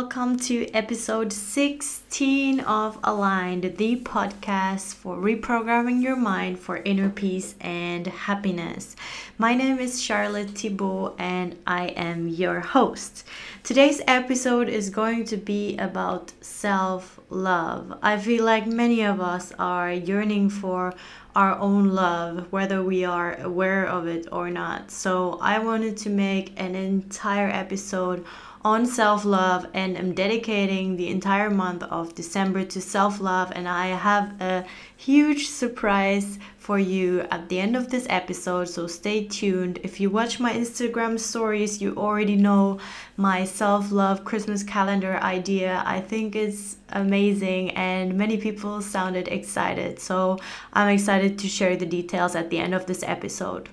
welcome to episode 16 of Aligned, the podcast for reprogramming your mind for inner peace and happiness. My name is Charlotte Thibault and I am your host. Today's episode is going to be about self love. I feel like many of us are yearning for our own love, whether we are aware of it or not. So, I wanted to make an entire episode on self love and I'm dedicating the entire month of December to self love. And I have a huge surprise for you at the end of this episode, so stay tuned. If you watch my Instagram stories, you already know my self love Christmas calendar idea. I think it's amazing, and many people sounded excited. So I'm excited to share the details at the end of this episode.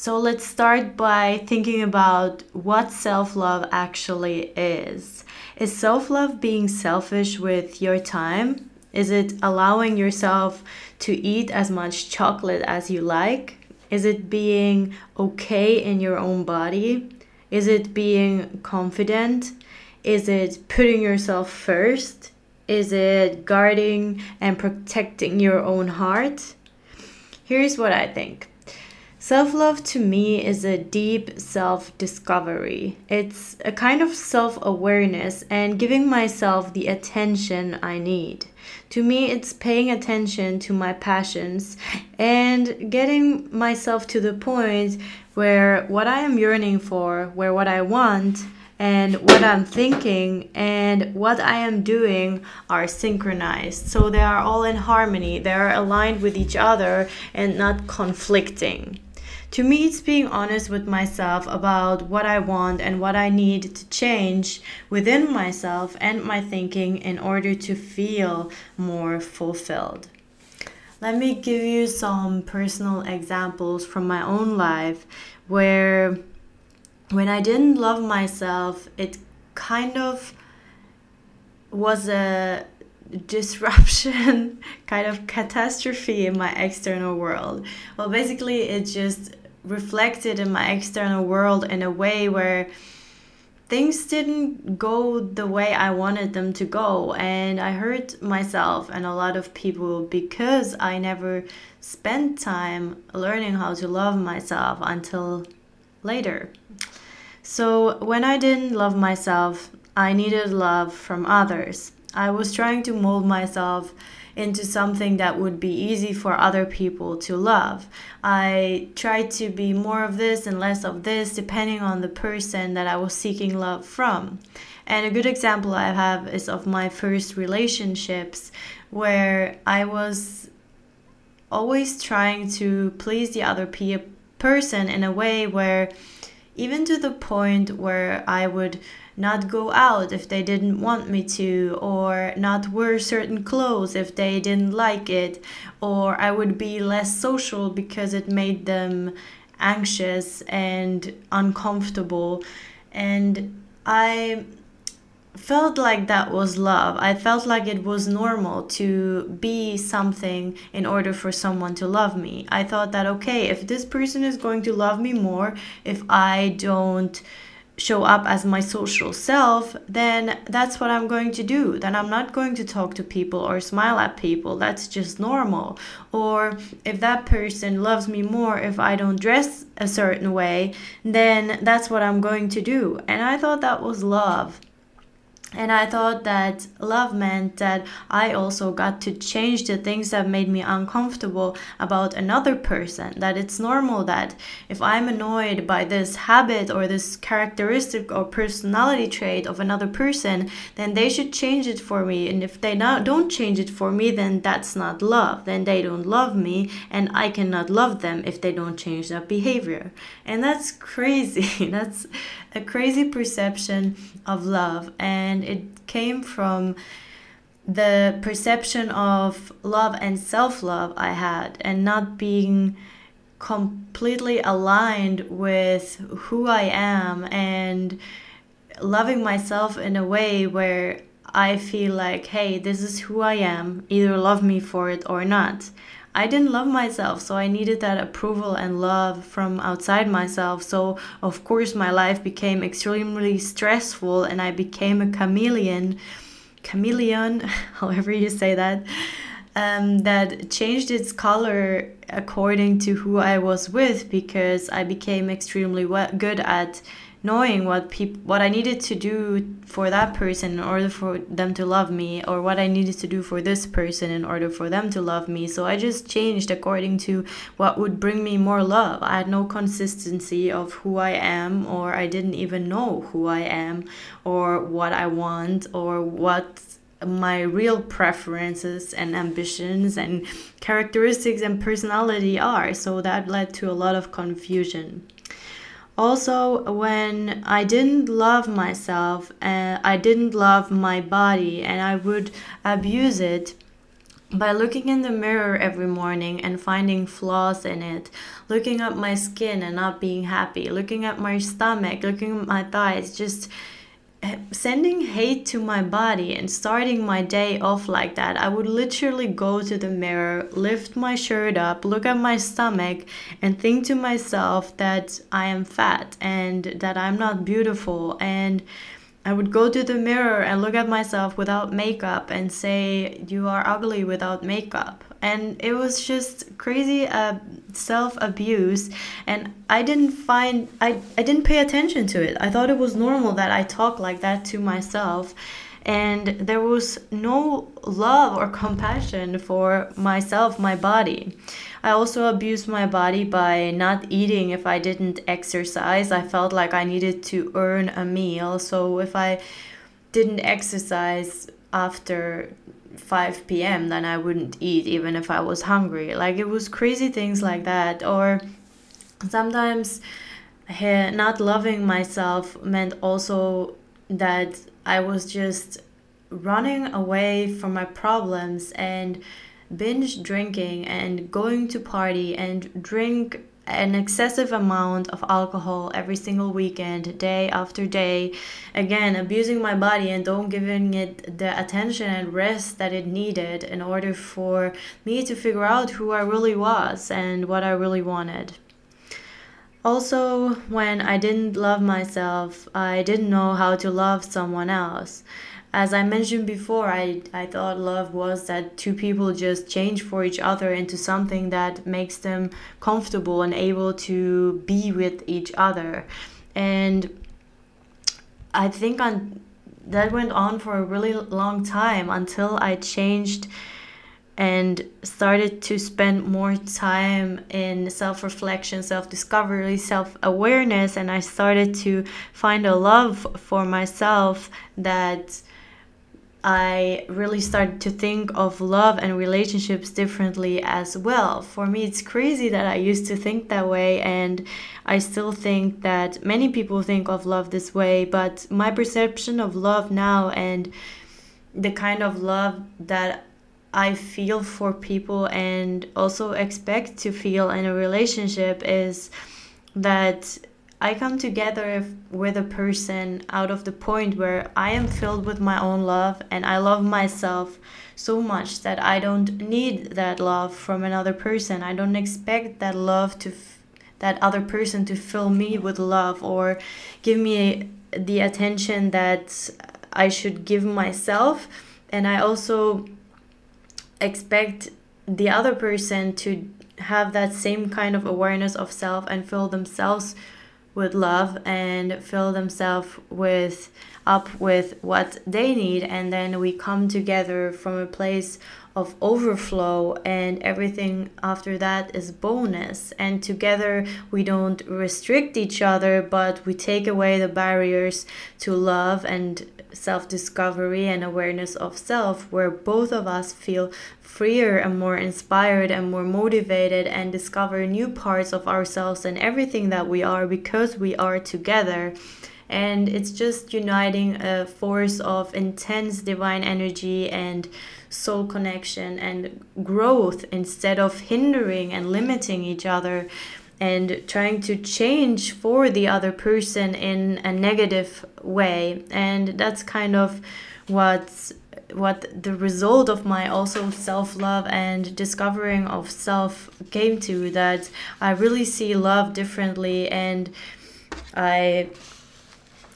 So let's start by thinking about what self love actually is. Is self love being selfish with your time? Is it allowing yourself to eat as much chocolate as you like? Is it being okay in your own body? Is it being confident? Is it putting yourself first? Is it guarding and protecting your own heart? Here's what I think Self love to me is a deep self discovery. It's a kind of self awareness and giving myself the attention I need. To me, it's paying attention to my passions and getting myself to the point where what I am yearning for, where what I want, and what I'm thinking and what I am doing are synchronized. So they are all in harmony, they are aligned with each other and not conflicting. To me, it's being honest with myself about what I want and what I need to change within myself and my thinking in order to feel more fulfilled. Let me give you some personal examples from my own life where when I didn't love myself, it kind of was a disruption, kind of catastrophe in my external world. Well, basically, it just reflected in my external world in a way where things didn't go the way I wanted them to go. And I hurt myself and a lot of people because I never spent time learning how to love myself until later. So when I didn't love myself, I needed love from others. I was trying to mold myself into something that would be easy for other people to love. I tried to be more of this and less of this depending on the person that I was seeking love from. And a good example I have is of my first relationships where I was always trying to please the other pe- person in a way where even to the point where I would not go out if they didn't want me to, or not wear certain clothes if they didn't like it, or I would be less social because it made them anxious and uncomfortable. And I felt like that was love. I felt like it was normal to be something in order for someone to love me. I thought that, okay, if this person is going to love me more, if I don't show up as my social self, then that's what I'm going to do. Then I'm not going to talk to people or smile at people. That's just normal. Or if that person loves me more if I don't dress a certain way, then that's what I'm going to do. And I thought that was love. And I thought that love meant that I also got to change the things that made me uncomfortable about another person. That it's normal that if I'm annoyed by this habit or this characteristic or personality trait of another person, then they should change it for me. And if they not, don't change it for me, then that's not love. Then they don't love me, and I cannot love them if they don't change that behavior. And that's crazy. that's a crazy perception of love. And and it came from the perception of love and self love I had, and not being completely aligned with who I am and loving myself in a way where I feel like, hey, this is who I am, either love me for it or not. I didn't love myself, so I needed that approval and love from outside myself. So, of course, my life became extremely stressful and I became a chameleon. Chameleon, however you say that. Um, that changed its color according to who I was with because I became extremely good at knowing what people what I needed to do for that person in order for them to love me or what I needed to do for this person in order for them to love me. So I just changed according to what would bring me more love. I had no consistency of who I am or I didn't even know who I am or what I want or what my real preferences and ambitions and characteristics and personality are. So that led to a lot of confusion also when i didn't love myself and i didn't love my body and i would abuse it by looking in the mirror every morning and finding flaws in it, looking at my skin and not being happy, looking at my stomach, looking at my thighs, just sending hate to my body and starting my day off like that, I would literally go to the mirror, lift my shirt up, look at my stomach, and think to myself that I am fat and that I'm not beautiful. And I would go to the mirror and look at myself without makeup and say, You are ugly without makeup and it was just crazy uh, self abuse and i didn't find I, I didn't pay attention to it. I thought it was normal that i talk like that to myself. And there was no love or compassion for myself my body. I also abused my body by not eating. If i didn't exercise i felt like i needed to earn a meal. So if i didn't exercise after 5 p.m., then I wouldn't eat even if I was hungry. Like it was crazy things like that. Or sometimes not loving myself meant also that I was just running away from my problems and binge drinking and going to party and drink an excessive amount of alcohol every single weekend, day after day. Again, abusing my body and don't giving it the attention and rest that it needed in order for me to figure out who I really was and what I really wanted. Also, when I didn't love myself, I didn't know how to love someone else as I mentioned before, I, I thought love was that two people just change for each other into something that makes them comfortable and able to be with each other. And I think on that went on for a really long time until I changed and started to spend more time in self reflection, self discovery, self awareness, and I started to find a love for myself that I really started to think of love and relationships differently as well. For me, it's crazy that I used to think that way, and I still think that many people think of love this way, but my perception of love now and the kind of love that I feel for people and also expect to feel in a relationship is that I come together with a person out of the point where I am filled with my own love and I love myself so much that I don't need that love from another person. I don't expect that love to that other person to fill me with love or give me the attention that I should give myself and I also expect the other person to have that same kind of awareness of self and fill themselves with love and fill themselves with up with what they need. And then we come together from a place of overflow and everything after that is bonus. And together we don't restrict each other but we take away the barriers to love and self discovery and awareness of self, where both of us feel freer and more inspired and more motivated and discover new parts of ourselves and everything that we are because we are together. And it's just uniting a force of intense divine energy and soul connection and growth instead of hindering and limiting each other and trying to change for the other person in a negative way. And that's kind of what what the result of my also self-love and discovering of self came to that I really see love differently and I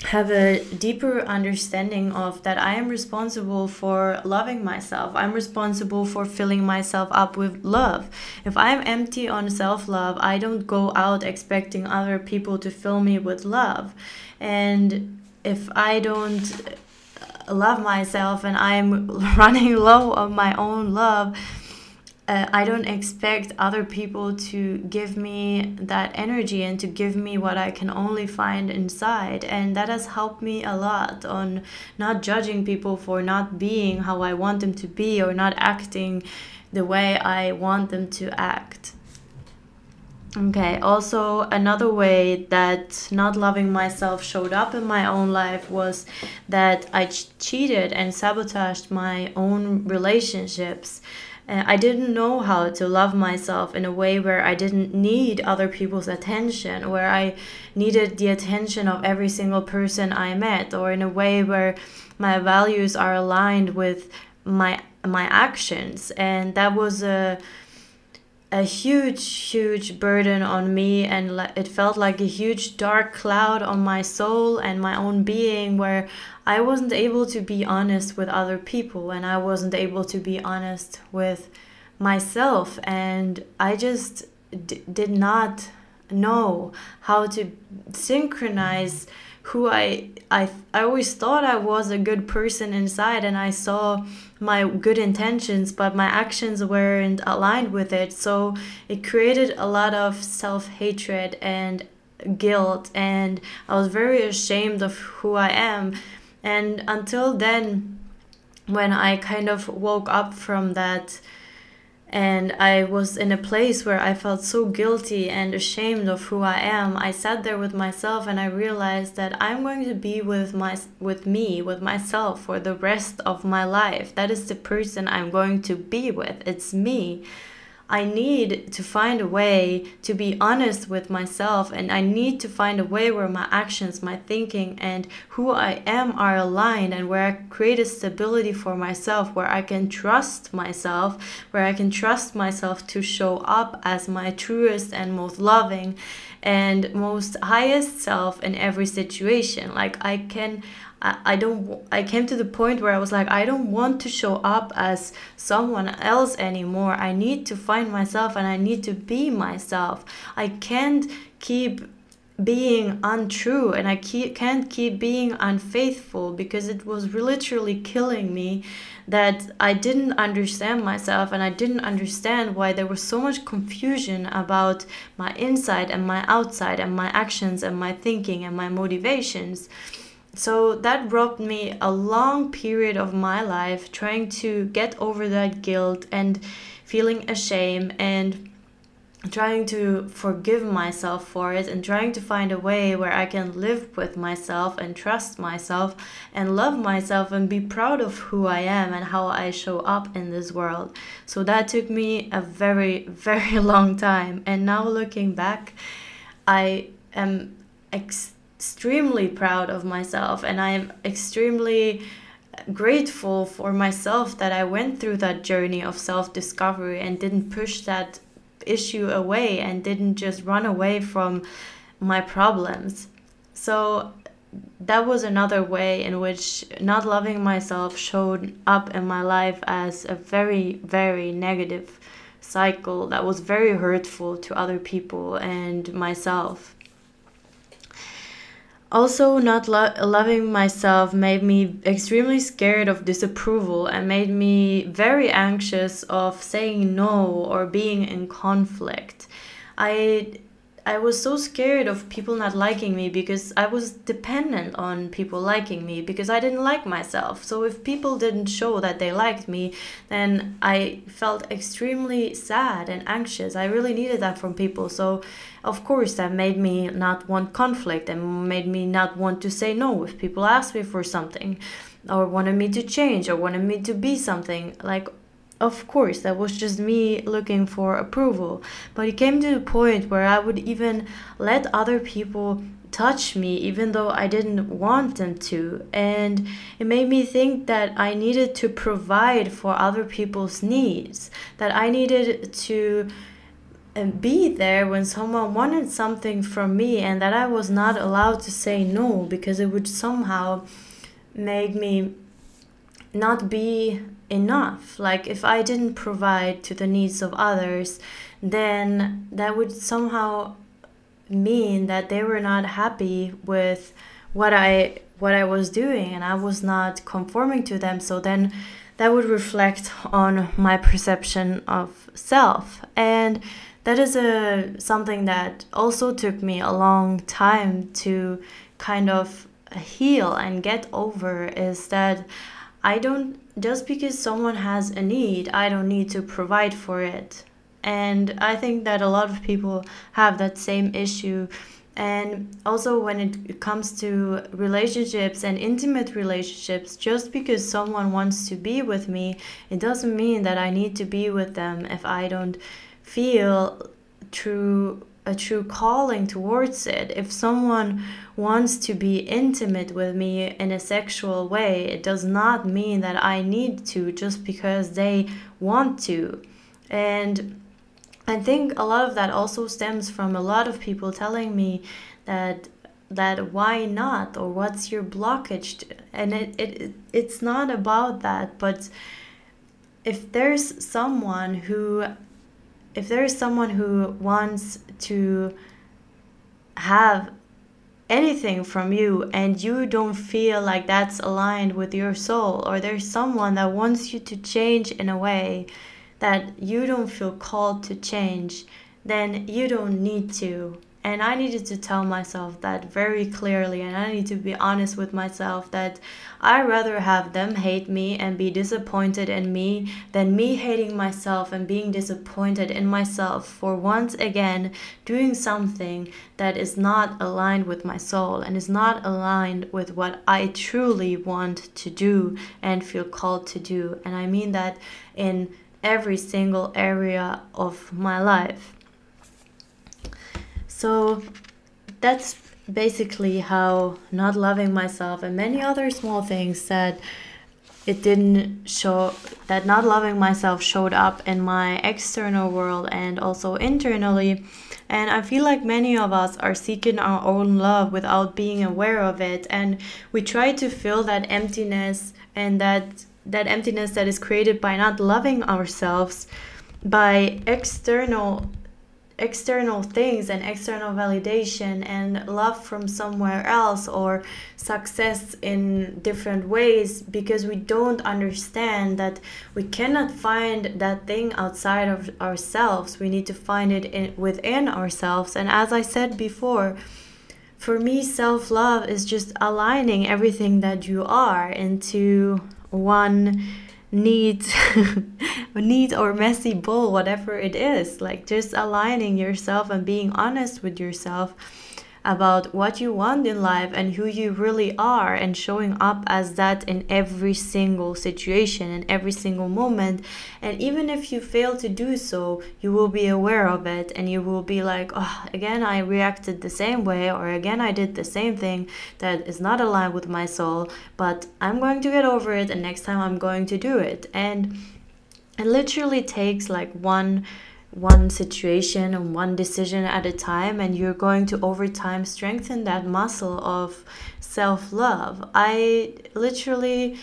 have a deeper understanding of that I am responsible for loving myself. I'm responsible for filling myself up with love. If I'm empty on self love, I don't go out expecting other people to fill me with love. And if I don't love myself and I'm running low on my own love, uh, I don't expect other people to give me that energy and to give me what I can only find inside. And that has helped me a lot on not judging people for not being how I want them to be or not acting the way I want them to act. Okay, also another way that not loving myself showed up in my own life was that I ch- cheated and sabotaged my own relationships. Uh, I didn't know how to love myself in a way where I didn't need other people's attention, where I needed the attention of every single person I met, or in a way where my values are aligned with my my actions. And that was a a huge, huge burden on me, and it felt like a huge dark cloud on my soul and my own being, where I wasn't able to be honest with other people, and I wasn't able to be honest with myself, and I just did not know how to synchronize who I I I always thought I was a good person inside and I saw my good intentions but my actions weren't aligned with it. So it created a lot of self-hatred and guilt and I was very ashamed of who I am. And until then when I kind of woke up from that and I was in a place where I felt so guilty and ashamed of who I am. I sat there with myself and I realized that I'm going to be with my with me, with myself for the rest of my life. That is the person I'm going to be with. It's me. I need to find a way to be honest with myself, and I need to find a way where my actions, my thinking, and who I am are aligned, and where I create a stability for myself, where I can trust myself, where I can trust myself to show up as my truest and most loving and most highest self in every situation. Like I can I, I don't I came to the point where I was like I don't want to show up as someone else anymore. I need to find myself and I need to be myself. I can't keep being untrue and I keep, can't keep being unfaithful because it was literally killing me that I didn't understand myself and I didn't understand why there was so much confusion about my inside and my outside and my actions and my thinking and my motivations so that robbed me a long period of my life trying to get over that guilt and feeling ashamed and trying to forgive myself for it and trying to find a way where I can live with myself and trust myself and love myself and be proud of who I am and how I show up in this world. So that took me a very, very long time. And now looking back, I am ex- extremely proud of myself and I'm extremely grateful for myself that I went through that journey of self discovery and didn't push that issue away and didn't just run away from my problems. So that was another way in which not loving myself showed up in my life as a very, very negative cycle that was very hurtful to other people and myself also not lo- loving myself made me extremely scared of disapproval and made me very anxious of saying no or being in conflict. I I was so scared of people not liking me because I was dependent on people liking me because I didn't like myself. So if people didn't show that they liked me, then I felt extremely sad and anxious. I really needed that from people. So of course that made me not want conflict and made me not want to say no if people asked me for something or wanted me to change or wanted me to be something like of course, that was just me looking for approval. But it came to the point where I would even let other people touch me even though I didn't want them to. And it made me think that I needed to provide for other people's needs, that I needed to and be there when someone wanted something from me and that I was not allowed to say no because it would somehow make me not be enough. Like if I didn't provide to the needs of others, then that would somehow mean that they were not happy with what I what I was doing and I was not conforming to them. So then that would reflect on my perception of self. And that is a something that also took me a long time to kind of heal and get over is that I don't just because someone has a need, I don't need to provide for it. And I think that a lot of people have that same issue. And also, when it comes to relationships and intimate relationships, just because someone wants to be with me, it doesn't mean that I need to be with them if I don't feel true a true calling towards it. If someone wants to be intimate with me in a sexual way, it does not mean that I need to just because they want to. And I think a lot of that also stems from a lot of people telling me that that why not or what's your blockage and it, it it's not about that but if there's someone who if there is someone who wants to have anything from you and you don't feel like that's aligned with your soul or there's someone that wants you to change in a way that you don't feel called to change then you don't need to and I needed to tell myself that very clearly, and I need to be honest with myself that I rather have them hate me and be disappointed in me than me hating myself and being disappointed in myself for once again doing something that is not aligned with my soul and is not aligned with what I truly want to do and feel called to do. And I mean that in every single area of my life. So that's basically how not loving myself and many other small things that it didn't show that not loving myself showed up in my external world and also internally. And i feel like many of us are seeking our own love without being aware of it. And we try to fill that emptiness and that that emptiness that is created by not loving ourselves by external external things and external validation and love from somewhere else or success in different ways because we don't understand that we cannot find that thing outside of ourselves. We need to find it in, within ourselves. And as i said before for me self-love is just aligning everything that you are into one neat neat or messy bowl whatever it is like just aligning yourself and being honest with yourself about what you want in life and who you really are and showing up as that in every single situation and every single moment. And even if you fail to do so you will be aware of it and you will be like oh again i reacted the same way or again i did the same thing that is not aligned with my soul but i'm going to get over it and next time i'm going to do it. And it literally takes like one one situation and one decision at a time and you're going to over time strengthen that muscle of self-love. I literally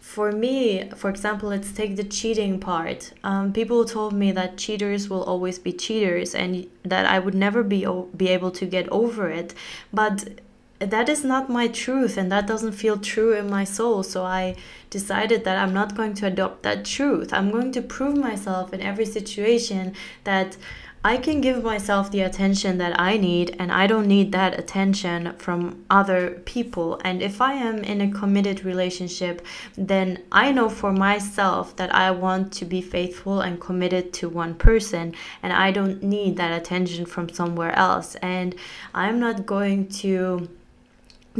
for me for example let's take the cheating part. Um, people told me that cheaters will always be cheaters and that i would never be be able to get over it. But that is not my truth and that doesn't feel true in my soul so i decided that i'm not going to adopt that truth i'm going to prove myself in every situation that I can give myself the attention that I need, and I don't need that attention from other people. And if I am in a committed relationship, then I know for myself that I want to be faithful and committed to one person, and I don't need that attention from somewhere else. And I'm not going to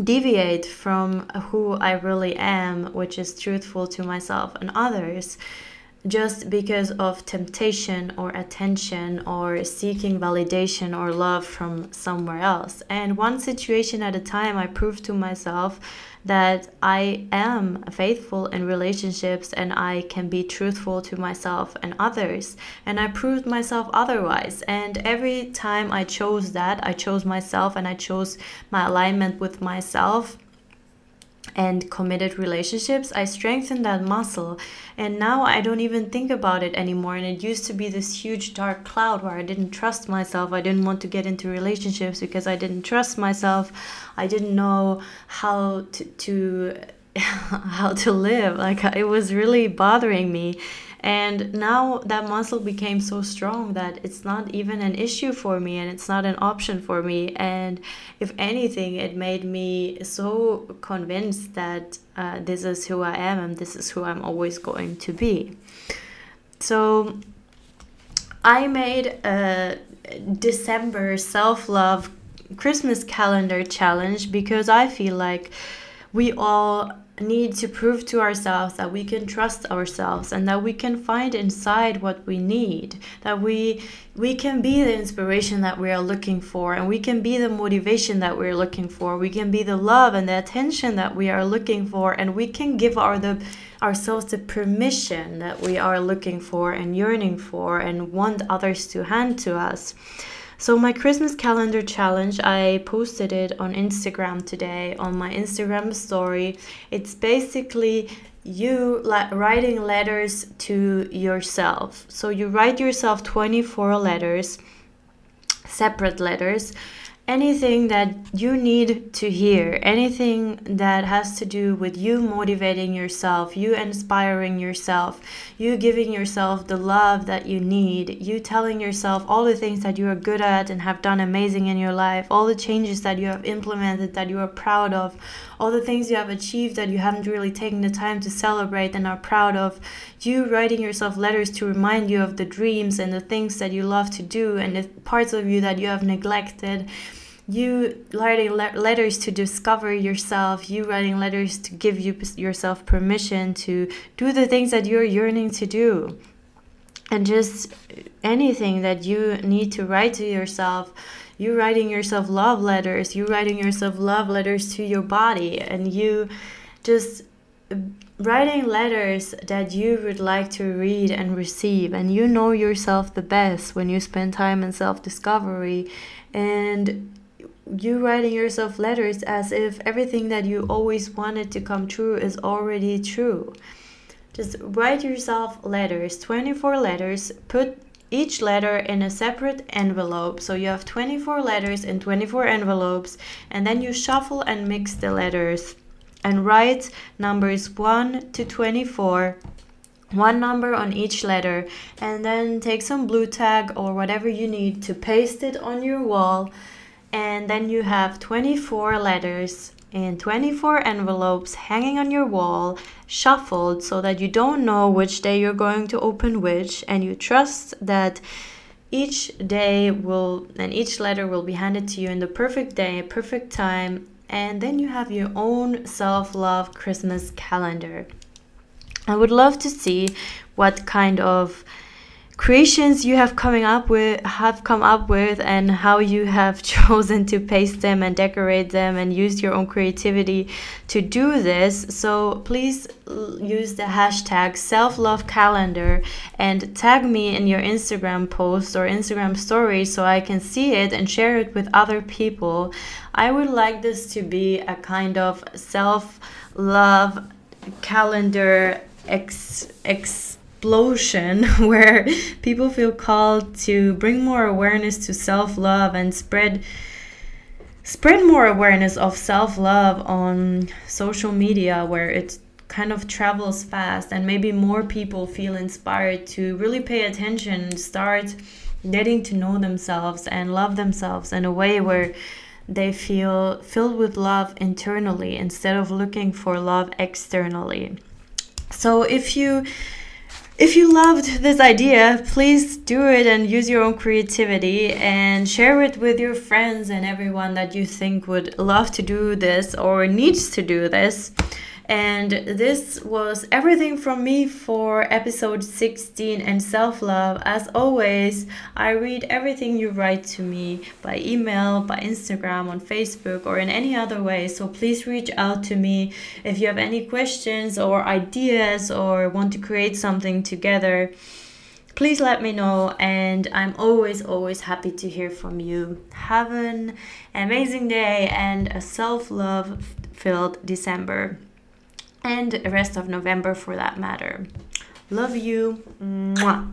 deviate from who I really am, which is truthful to myself and others. Just because of temptation or attention or seeking validation or love from somewhere else. And one situation at a time, I proved to myself that I am faithful in relationships and I can be truthful to myself and others. And I proved myself otherwise. And every time I chose that, I chose myself and I chose my alignment with myself and committed relationships, I strengthened that muscle. And now I don't even think about it anymore. And it used to be this huge dark cloud where I didn't trust myself. I didn't want to get into relationships because I didn't trust myself. I didn't know how to, to how to live. Like it was really bothering me. And now that muscle became so strong that it's not even an issue for me and it's not an option for me. And if anything, it made me so convinced that uh, this is who I am and this is who I'm always going to be. So I made a December self love Christmas calendar challenge because I feel like we all need to prove to ourselves that we can trust ourselves and that we can find inside what we need that we we can be the inspiration that we are looking for and we can be the motivation that we're looking for. We can be the love and the attention that we are looking for and we can give our the ourselves the permission that we are looking for and yearning for and want others to hand to us so, my Christmas calendar challenge, I posted it on Instagram today on my Instagram story. It's basically you writing letters to yourself. So, you write yourself 24 letters, separate letters anything that you need to hear, anything that has to do with you motivating yourself, you inspiring yourself, you giving yourself the love that you need, you telling yourself all the things that you are good at and have done amazing in your life, all the changes that you have implemented that you are proud of, all the things you have achieved that you haven't really taken the time to celebrate and are proud of, you writing yourself letters to remind you of the dreams and the things that you love to do and the parts of you that you have neglected. You writing le- letters to discover yourself you writing letters to give you yourself permission to do the things that you're yearning to do. And just anything that you need to write to yourself you writing yourself love letters you writing yourself love letters to your body and you just writing letters that you would like to read and receive and you know yourself the best when you spend time in self-discovery and you writing yourself letters as if everything that you always wanted to come true is already true just write yourself letters 24 letters put each letter in a separate envelope. So you have 24 letters in 24 envelopes, and then you shuffle and mix the letters and write numbers 1 to 24 one number on each letter and then take some Blu Tack or whatever you need to paste it on your wall and then you have 24 letters in 24 envelopes hanging on your wall, shuffled so that you don't know which day you're going to open which, and you trust that each day will and each letter will be handed to you in the perfect day, perfect time, and then you have your own self love Christmas calendar. I would love to see what kind of creations you have coming up with have come up with and how you have chosen to paste them and decorate them and use your own creativity to do this. So please use the hashtag self-love calendar and tag me in your instagram post or instagram story so i can see it and share it with other people. I would like this to be a kind of self-love calendar ex ex explosion where people feel called to bring more awareness to self-love and spread spread more awareness of self-love on social media where it kind of travels fast and maybe more people feel inspired to really pay attention and start getting to know themselves and love themselves in a way where they feel filled with love internally instead of looking for love externally. So if you if you loved this idea, please do it and use your own creativity and share it with your friends and everyone that you think would love to do this or needs to do this. And this was everything from me for episode 16 and self love. As always, I read everything you write to me by email, by Instagram, on Facebook, or in any other way. So please reach out to me if you have any questions or ideas or want to create something together please let me know and i'm always always happy to hear from you have an amazing day and a self-love filled december and the rest of November for that matter. Love you. Mwah.